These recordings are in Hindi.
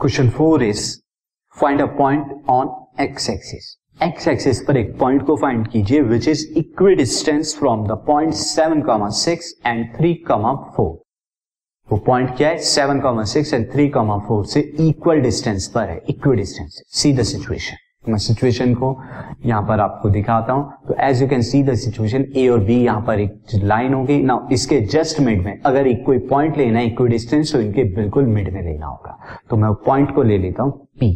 Question four is find a point on X axis X axis पर एक पॉइंट को फाइंड कीजिए which is equidistance from the point seven comma six and three comma four वो पॉइंट क्या है? Seven comma six and three comma four से इक्वल डिस्टेंस पर है equidistance see the situation मैं सिचुएशन को यहाँ पर आपको दिखाता हूँ। तो as you can see the situation A और बी यहाँ पर एक लाइन होगी। ना इसके जस्ट मिड में, अगर एक कोई पॉइंट लेना है इक्वी डिस्टेंस तो इनके बिल्कुल मिड में लेना होगा। तो मैं पॉइंट को ले लेता हूँ पी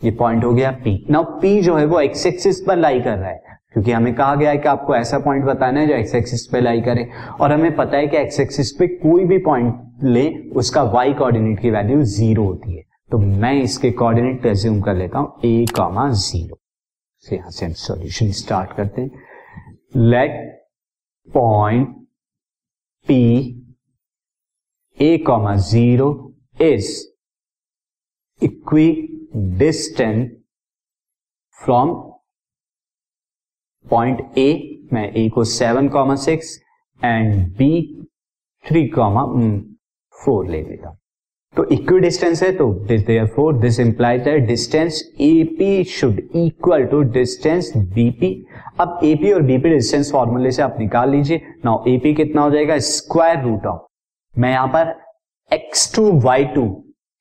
ये पॉइंट हो गया पी नाउ पी जो है वो एक्स एक्सिस पर लाई कर रहा है। क्योंकि हमें कहा गया है कि आपको ऐसा पॉइंट बताना है जो एक्स एक्सिस पे लाई करे। और हमें पता है कि एक्स एक्सिस पे कोई भी पॉइंट ले, उसका वाई कोऑर्डिनेट की वैल्यू ज़ीरो होती है। तो मैं इसके कोऑर्डिनेट एज्यूम कर लेता हूँ ए कॉमा ज़ीरो यहाँ से हम सॉल्यूशन स्टार्ट करते हैं। Let point P A comma zero is equidistant from point A मैं ए को seven comma six and B three comma four ले लेता हूँ। तो इक्वी डिस्टेंस है तो for this implies that distance AP should equal to distance BP अब एपी और बीपी डिस्टेंस फॉर्मूले से आप निकाल लीजिए। नाउ एपी कितना हो जाएगा? स्क्वायर रूट ऑफ़ मैं यहाँ पर एक्स टू वाई टू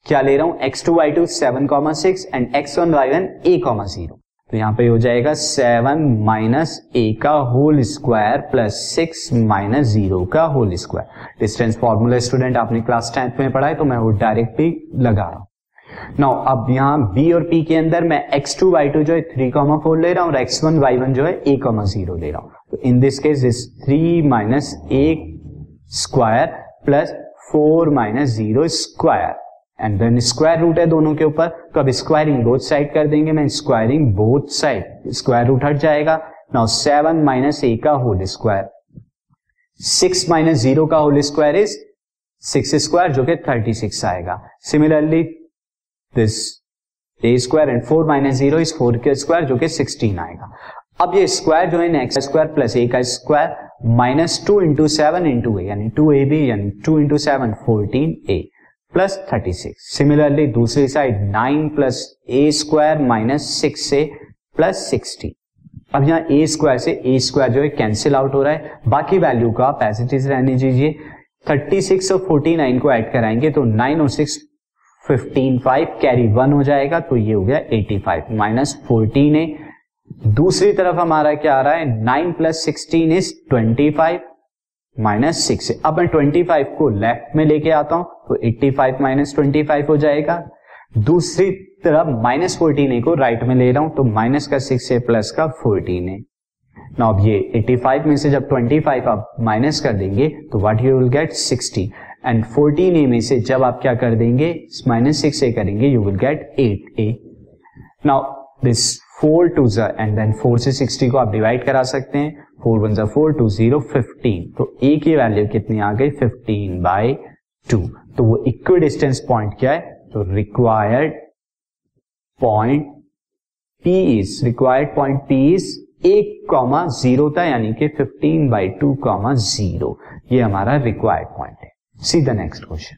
क्या ले रहा हूँ? X two Y two seven comma six and X one Y one A comma zero तो यहाँ पे हो जाएगा सेवन माइनस ए का whole square plus six minus zero का whole square distance formula student आपने क्लास टेंथ में पढ़ा है तो मैं वो डायरेक्ट भी लगा रहा हूँ। नाउ अब यहाँ बी और पी के अंदर मैं एक्स टू वाई टू जो है थ्री कॉमा फोर ले रहा हूँ और एक्स वन वाई वन जो है ए कॉमा ज़ीरो ले रहा हूँ। तो in this case is three minus A square plus four minus zero square and then square root है दोनों के ऊपर तो अब स्क्वायरिंग बोथ साइड कर देंगे, मैं squaring both side square root हट जाएगा। नाउ सेवन माइनस ए का whole square six minus zero का whole square is six square जो कि थर्टी सिक्स आएगा। Similarly this A square and four minus zero is four के स्क्वायर जो कि सिक्सटीन आएगा। अब ये स्क्वायर जो है एक्स स्क्वायर प्लस ए का square minus two into seven into A यानी टू ए बी यानी two into seven fourteen A plus thirty six similarly दूसरी side nine plus A square minus six से प्लस सिक्सटी अब यहाँ ए स्क्वायर से ए स्क्वायर जो है कैंसिल आउट हो रहा है। बाकी वैल्यू का आप एज इट इज़ रहने दीजिए। थर्टी सिक्स और फोर्टी नाइन को ऐड कराएँगे तो नाइन और six fifteen five carry one हो जाएगा तो ये हो गया एटी फाइव माइनस फोर्टीन है दूसरी तरफ़ हमारा क्या आ रहा है? Nine plus sixteen is twenty five minus six है अब मैं ट्वेंटी फाइव को लेफ़्ट में लेके आता हूँ तो eighty five minus twenty five हो जाएगा। दूसरी तरफ़ माइनस फोर्टीन ए को राइट में ले रहा हूँ तो माइनस का सिक्स ए प्लस का फोर्टीन ए। ना अब ये 85 में से जब 25 आप माइनस कर देंगे तो what you will get 60 and 14 A में से जब आप क्या कर देंगे, माइनस सिक्स ए करेंगे you will get 8 a. Now this four two and then four से 60 को आप डिवाइड करा सकते हैं। फोर वन जो फोर टू ज़ीरो फिफ्टीन तो ए की वैल्यू कितनी आ गई? फिफ्टीन बाई टू तो वो इक्वी डिस्टेंस पॉइंट क्या है? तो required point P is required point P is एक कॉमा ज़ीरो था, यानी कि fifteen by two comma zero ये हमारा रिक्वायर्ड पॉइंट है. See the next question